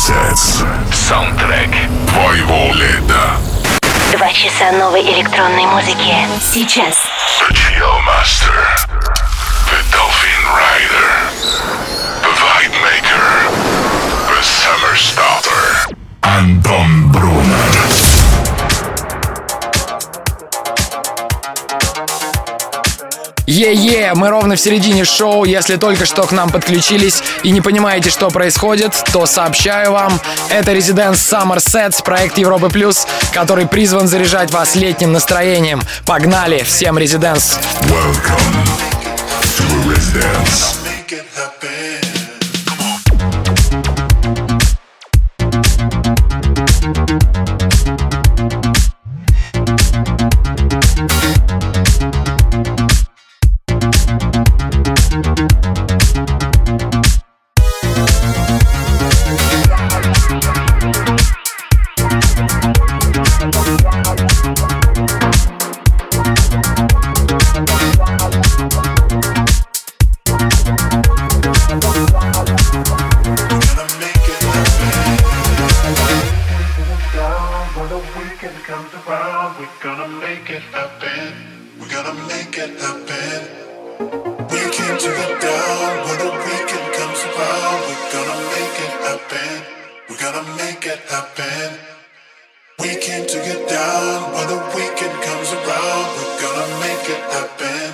Sets. Саундтрек твоего лета. Два часа новой электронной музыки. Сейчас. The Chill Master. The Dolphin Rider. The Vibe Maker. The Summer Starter. Антон Брунер. Е-е, мы ровно в середине шоу. Если только что к нам подключились и не понимаете, что происходит, то сообщаю вам, это Residence Summer Sets, проект Европы Плюс, который призван заряжать вас летним настроением. Погнали, всем Residence! Welcome to a residence. make it happen. We came to get down when the weekend comes around. We're gonna make it happen.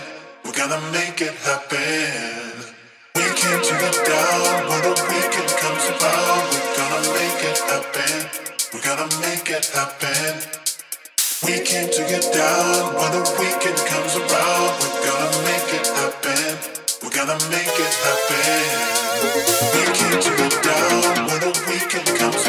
We're gonna make it happen. We came to get down when the weekend comes around. We're gonna make it happen. We're gonna make it happen. We came to get down when the weekend comes around. We're gonna make it happen. We're gonna make it happen. We came to get down when the weekend comes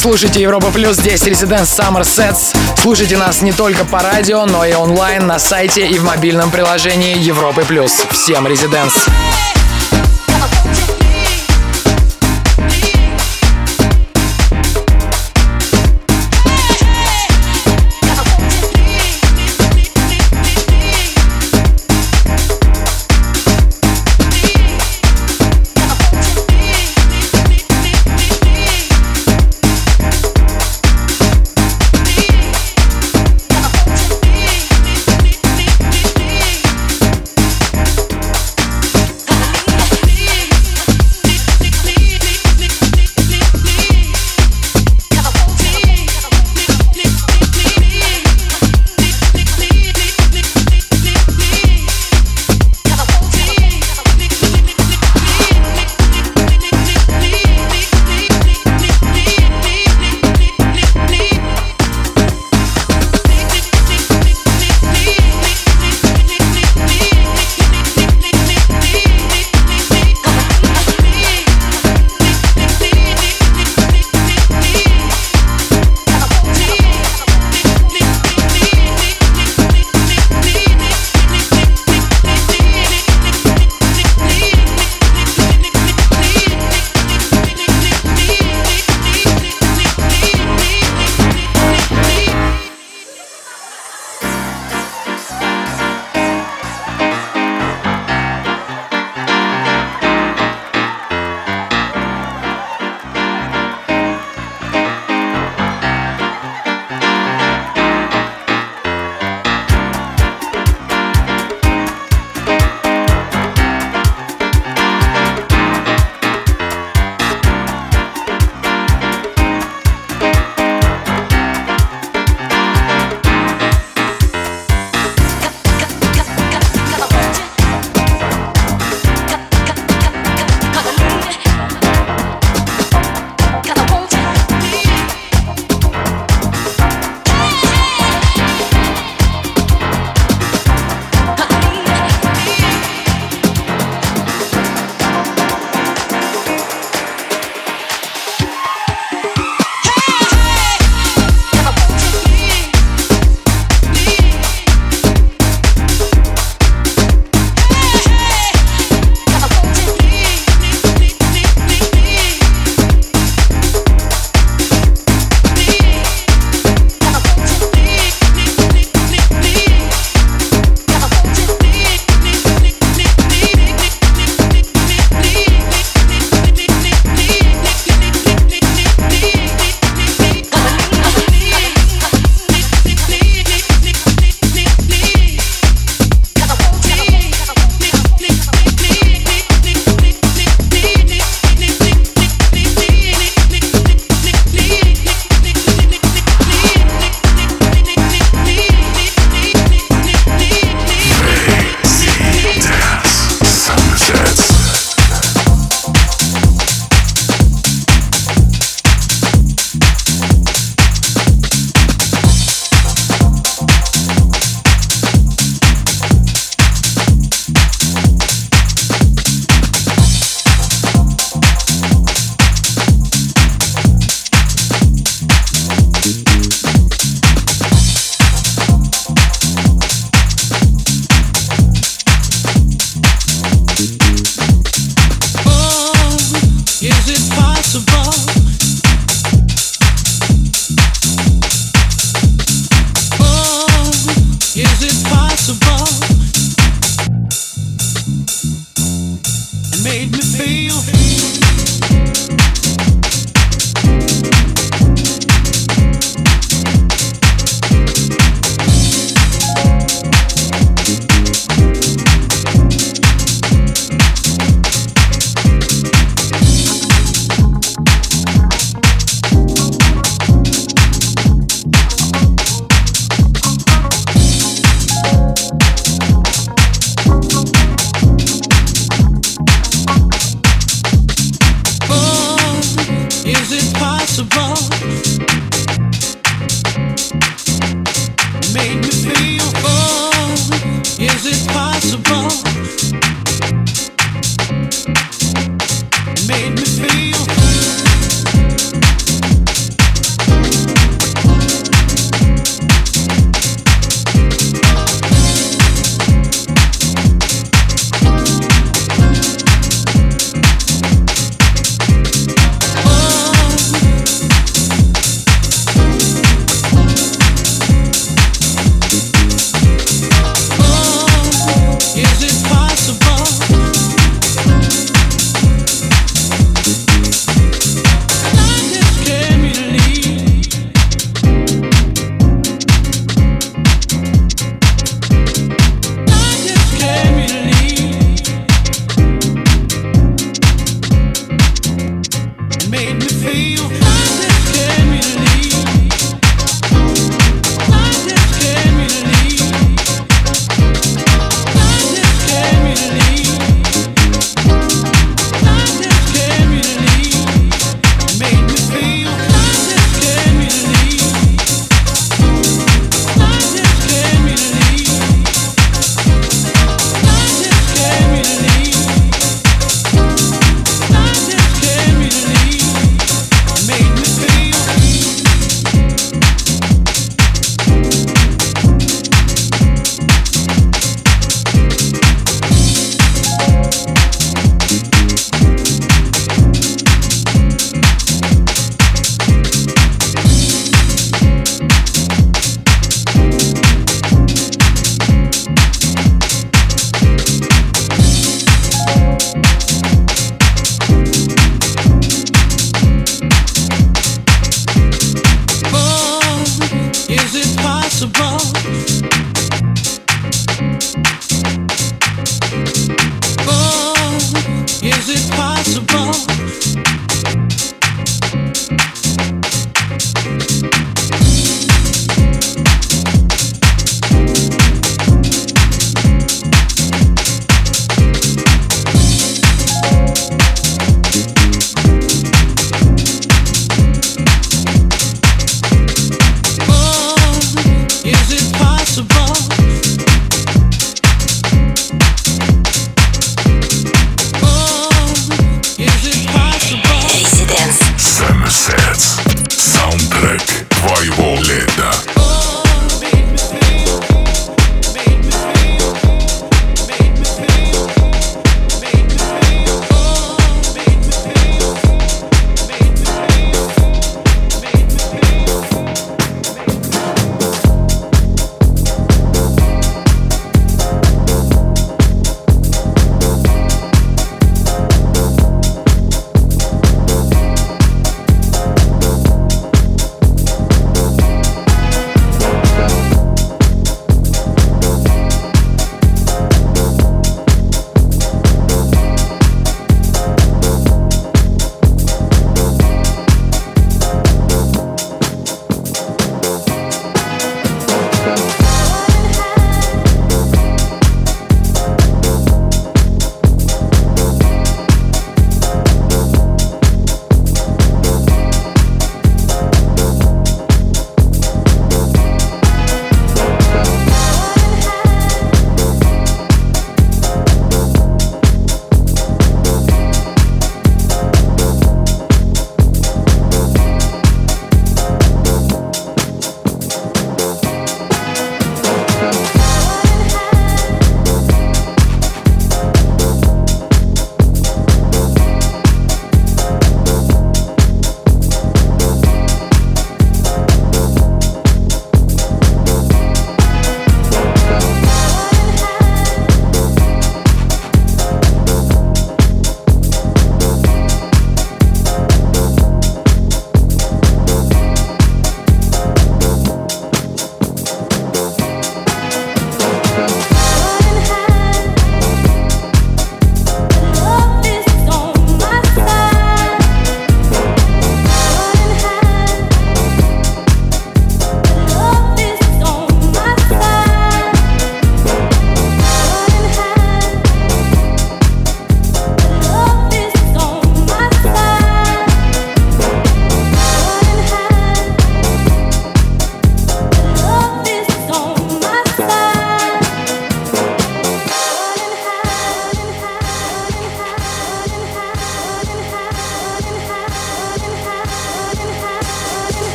слушаете Европа Плюс, здесь Residence Summer Sets. Слушайте нас не только по радио, но и онлайн на сайте и в мобильном приложении Европы Плюс. Всем Residence!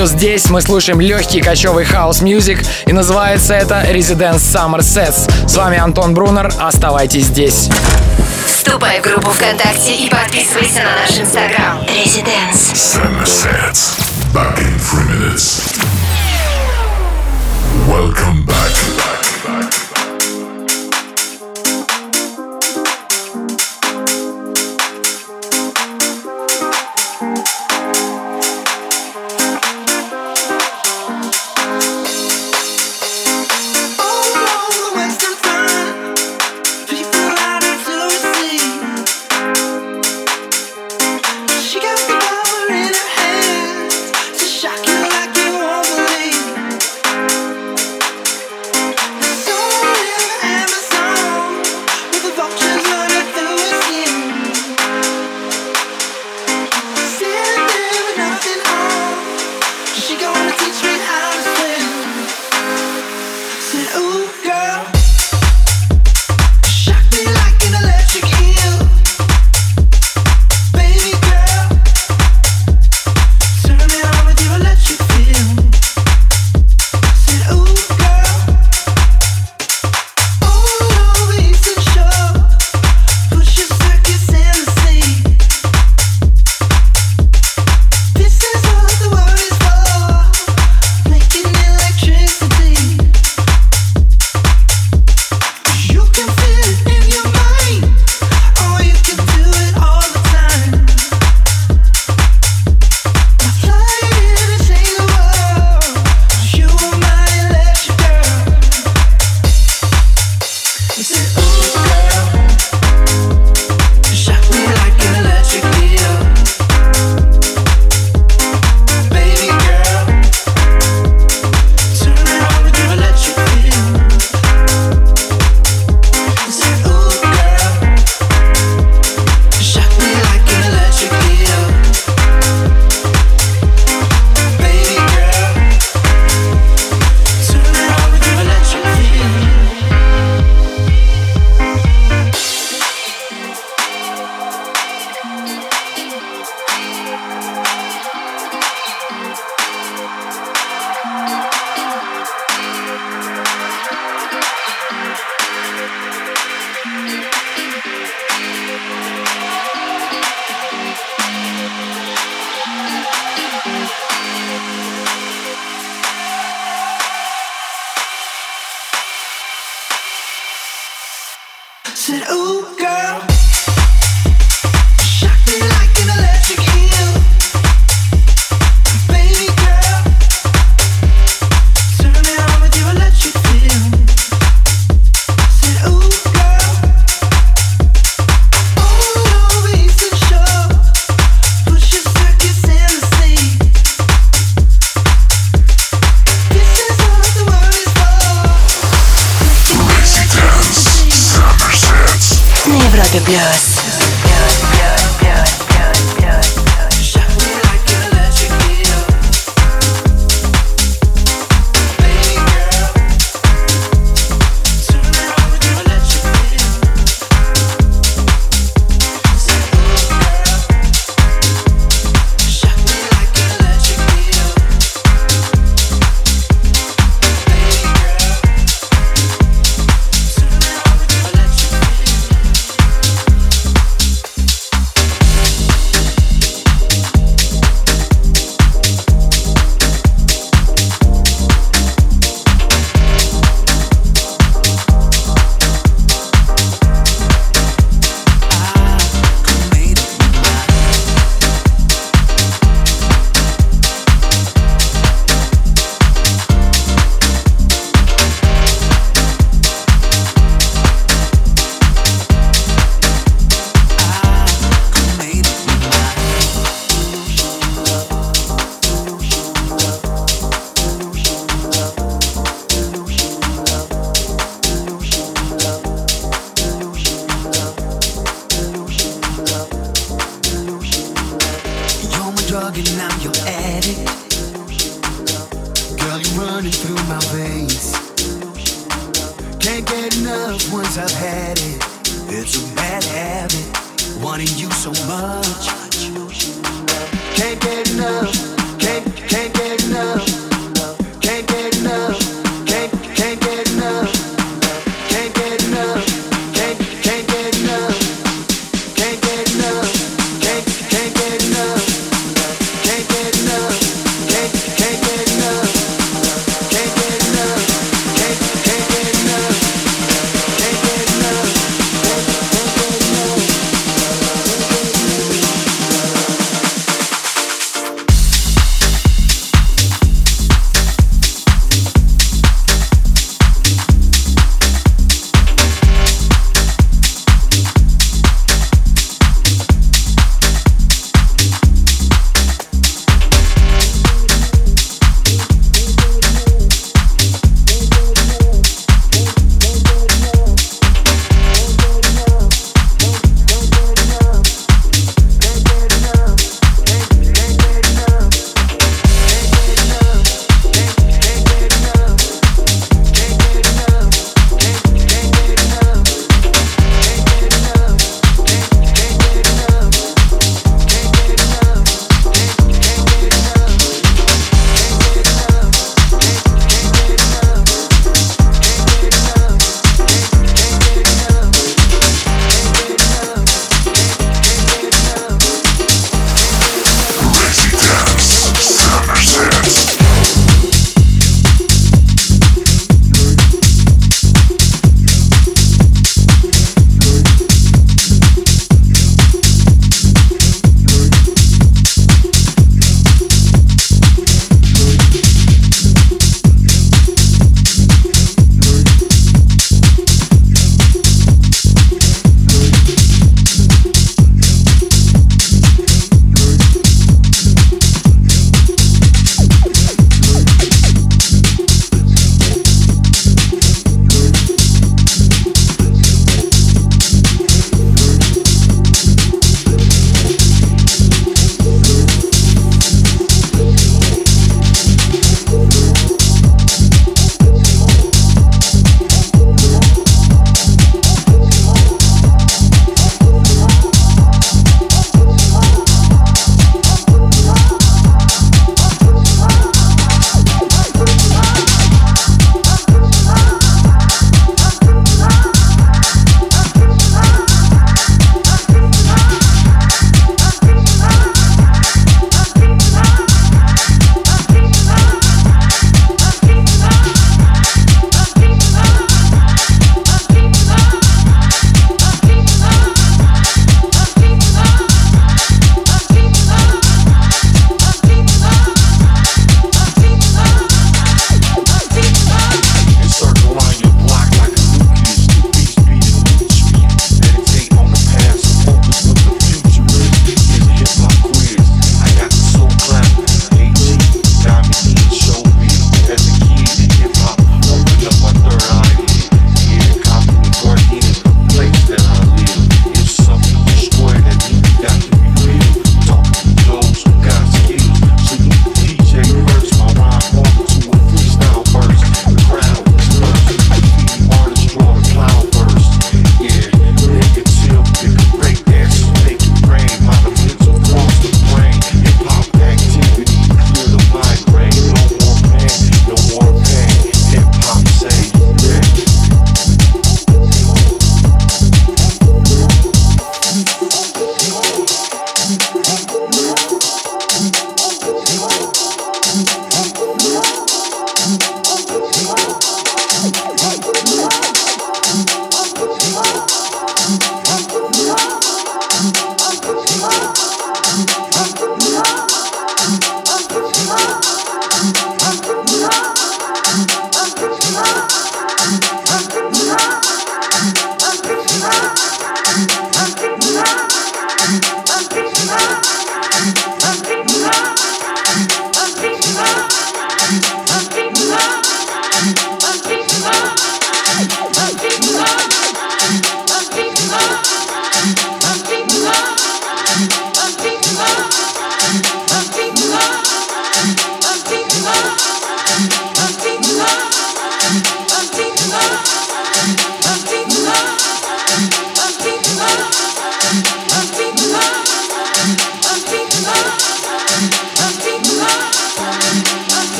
Плюс здесь. Мы слушаем легкий кочевый хаос мьюзик и называется это Residence Summer Sets. С вами Антон Брунер. Оставайтесь здесь. Вступай в группу ВКонтакте и подписывайся на наш инстаграм. Residence. Summer sets. Back in three minutes. Welcome back.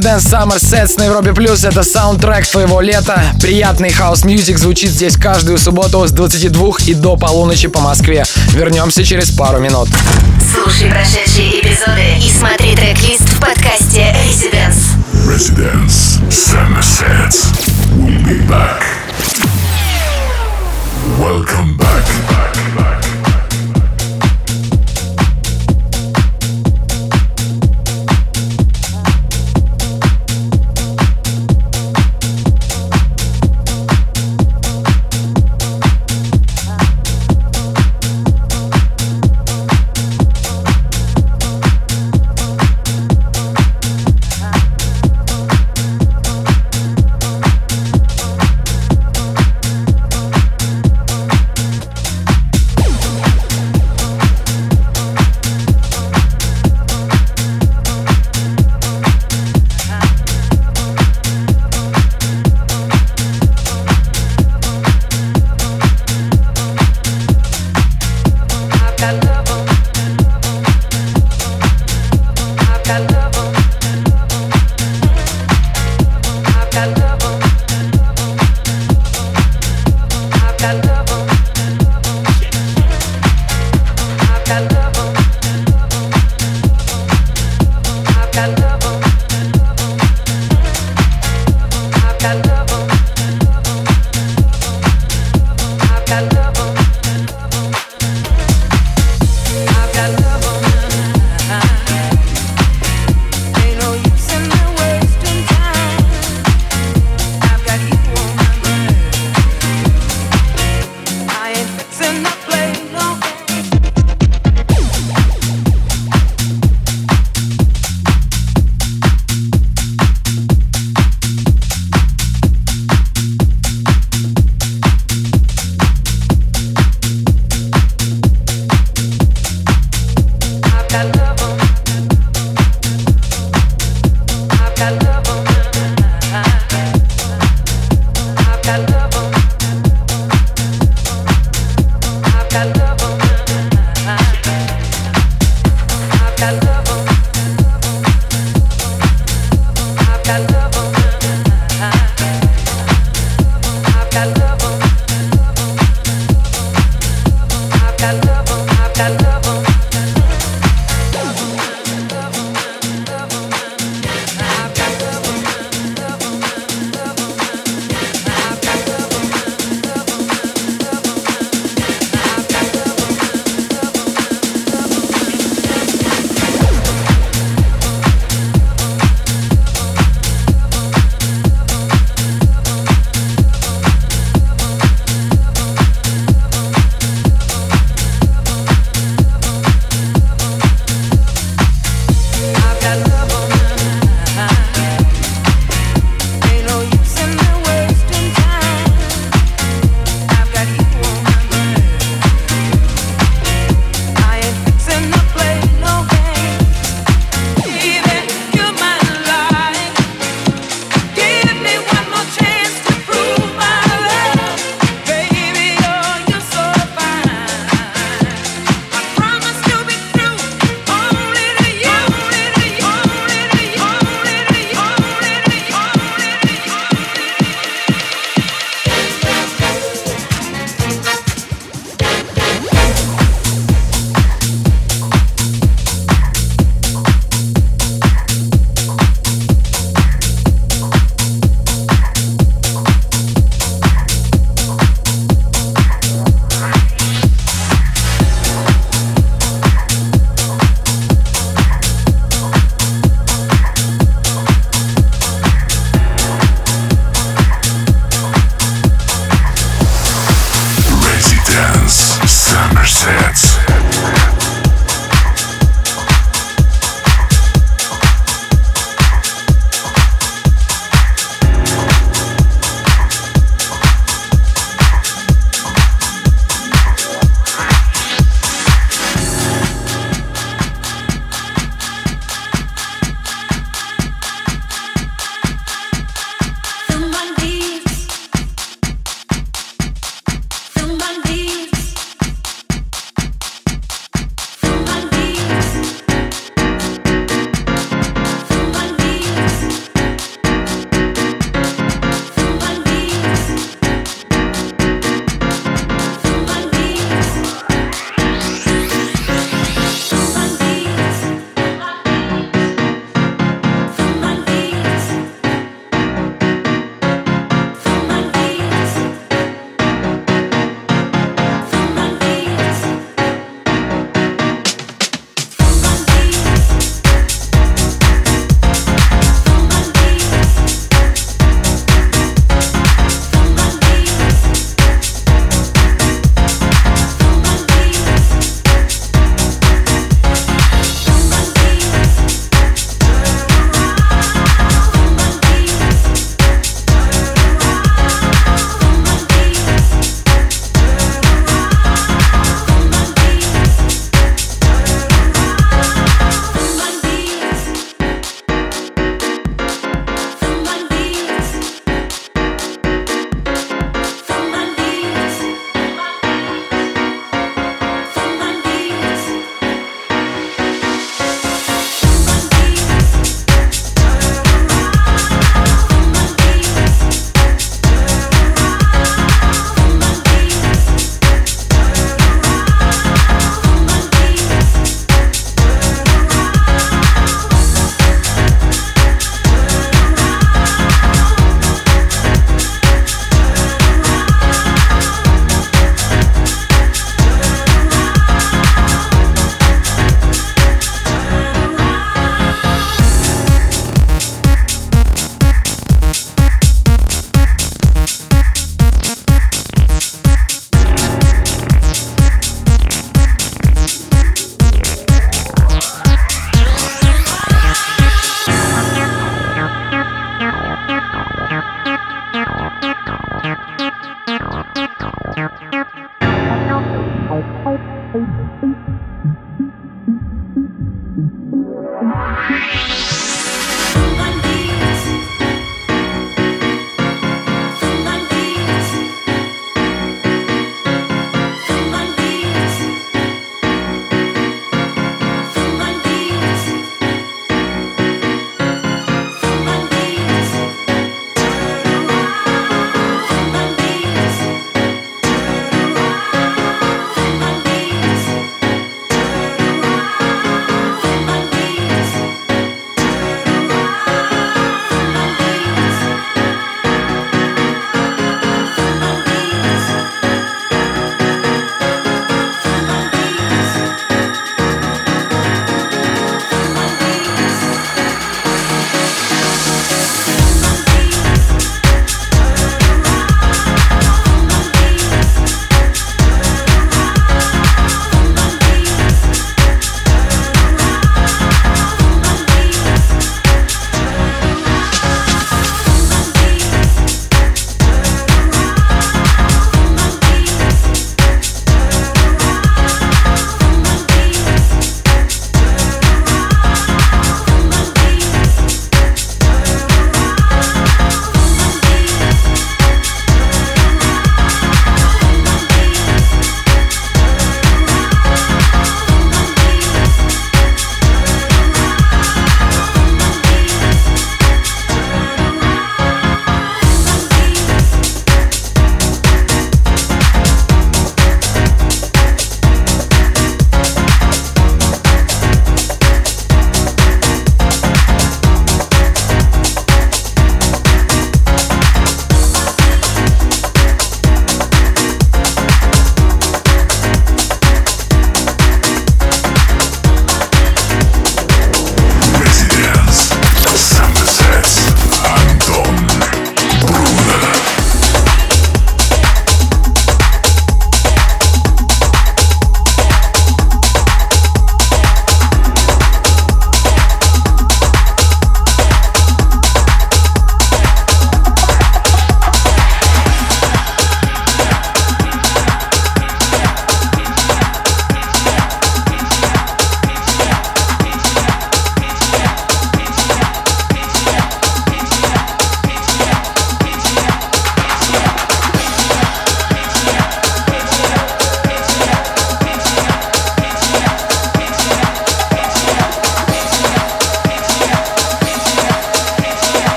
Residence Summer Sets на Европе Плюс. Это саундтрек твоего лета. Приятный house music звучит здесь каждую субботу с 22 и до полуночи по Москве. Вернемся через пару минут. Слушай прошедшие эпизоды и смотри трек-лист в подкасте Residence. Residence Summer Sets. We'll be back. Welcome back. back, back.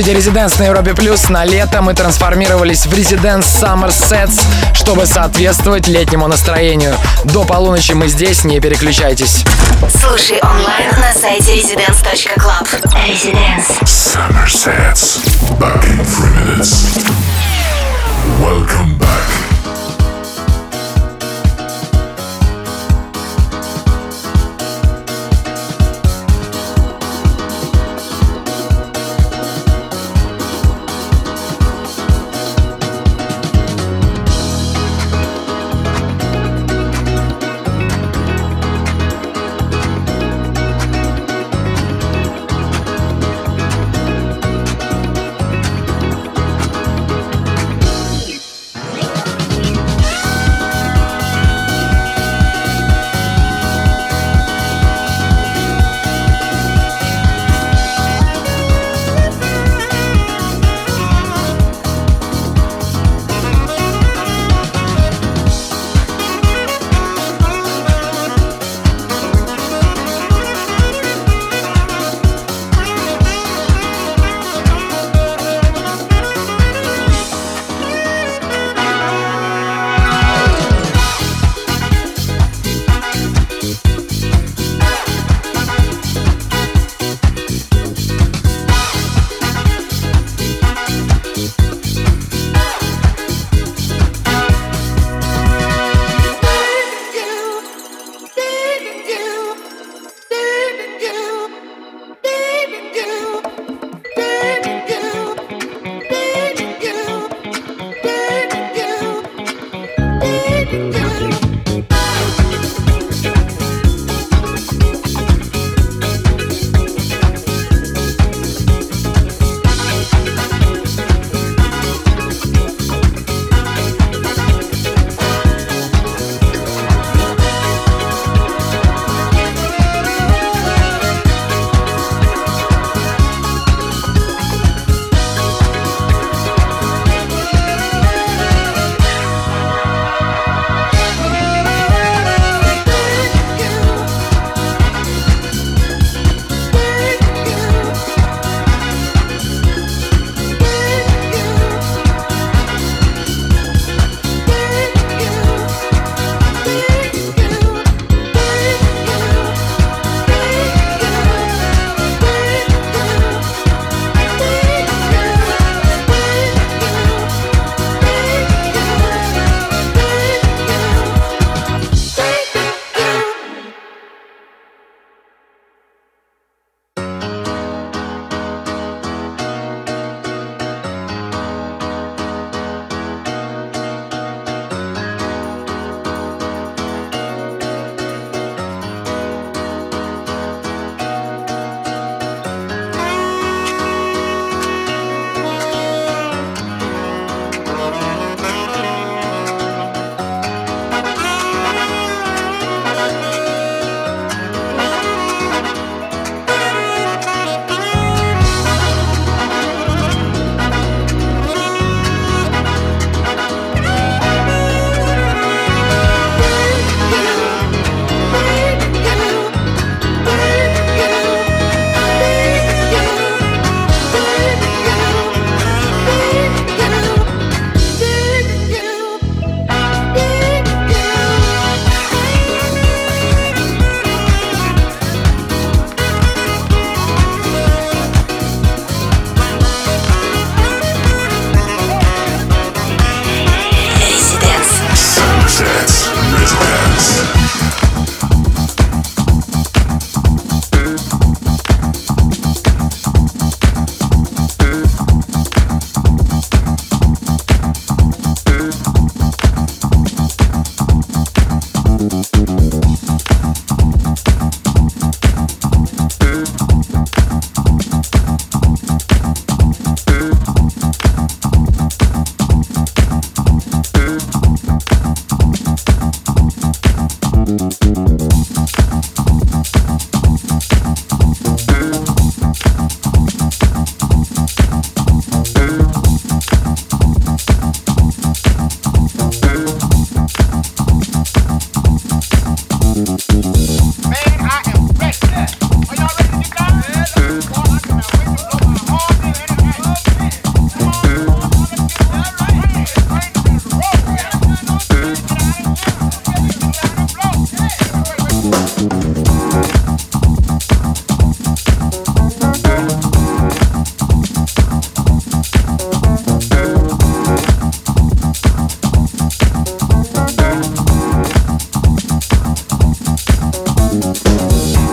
Слушаете Резиденс на Европе Плюс. На лето мы трансформировались в Резиденс Summer Sets, чтобы соответствовать летнему настроению. До полуночи мы здесь, не переключайтесь. Слушай онлайн на сайте residence.club. Residence. Summer Sets. Back in three minutes. Welcome back. Bye.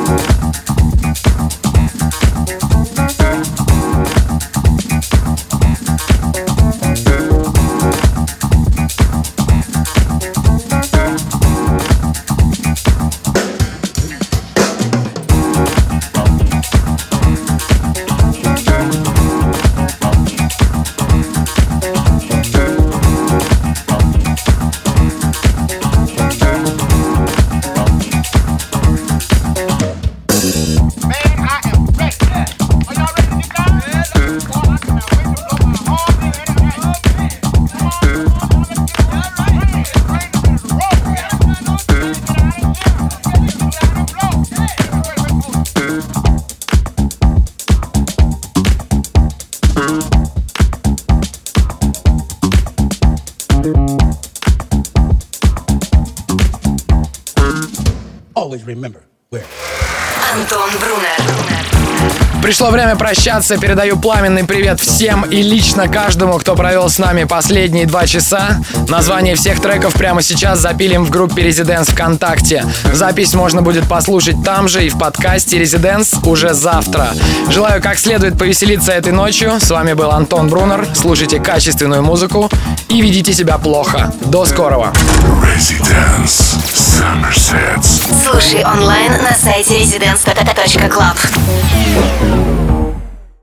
Пришло время прощаться. Передаю пламенный привет всем и лично каждому, кто провел с нами последние два часа. Название всех треков прямо сейчас запилим в группе Residents ВКонтакте. Запись можно будет послушать там же и в подкасте Residents уже завтра. Желаю как следует повеселиться этой ночью. С вами был Антон Брунер. Слушайте качественную музыку и ведите себя плохо. До скорого. Residence. Слушай онлайн на сайте residence.club.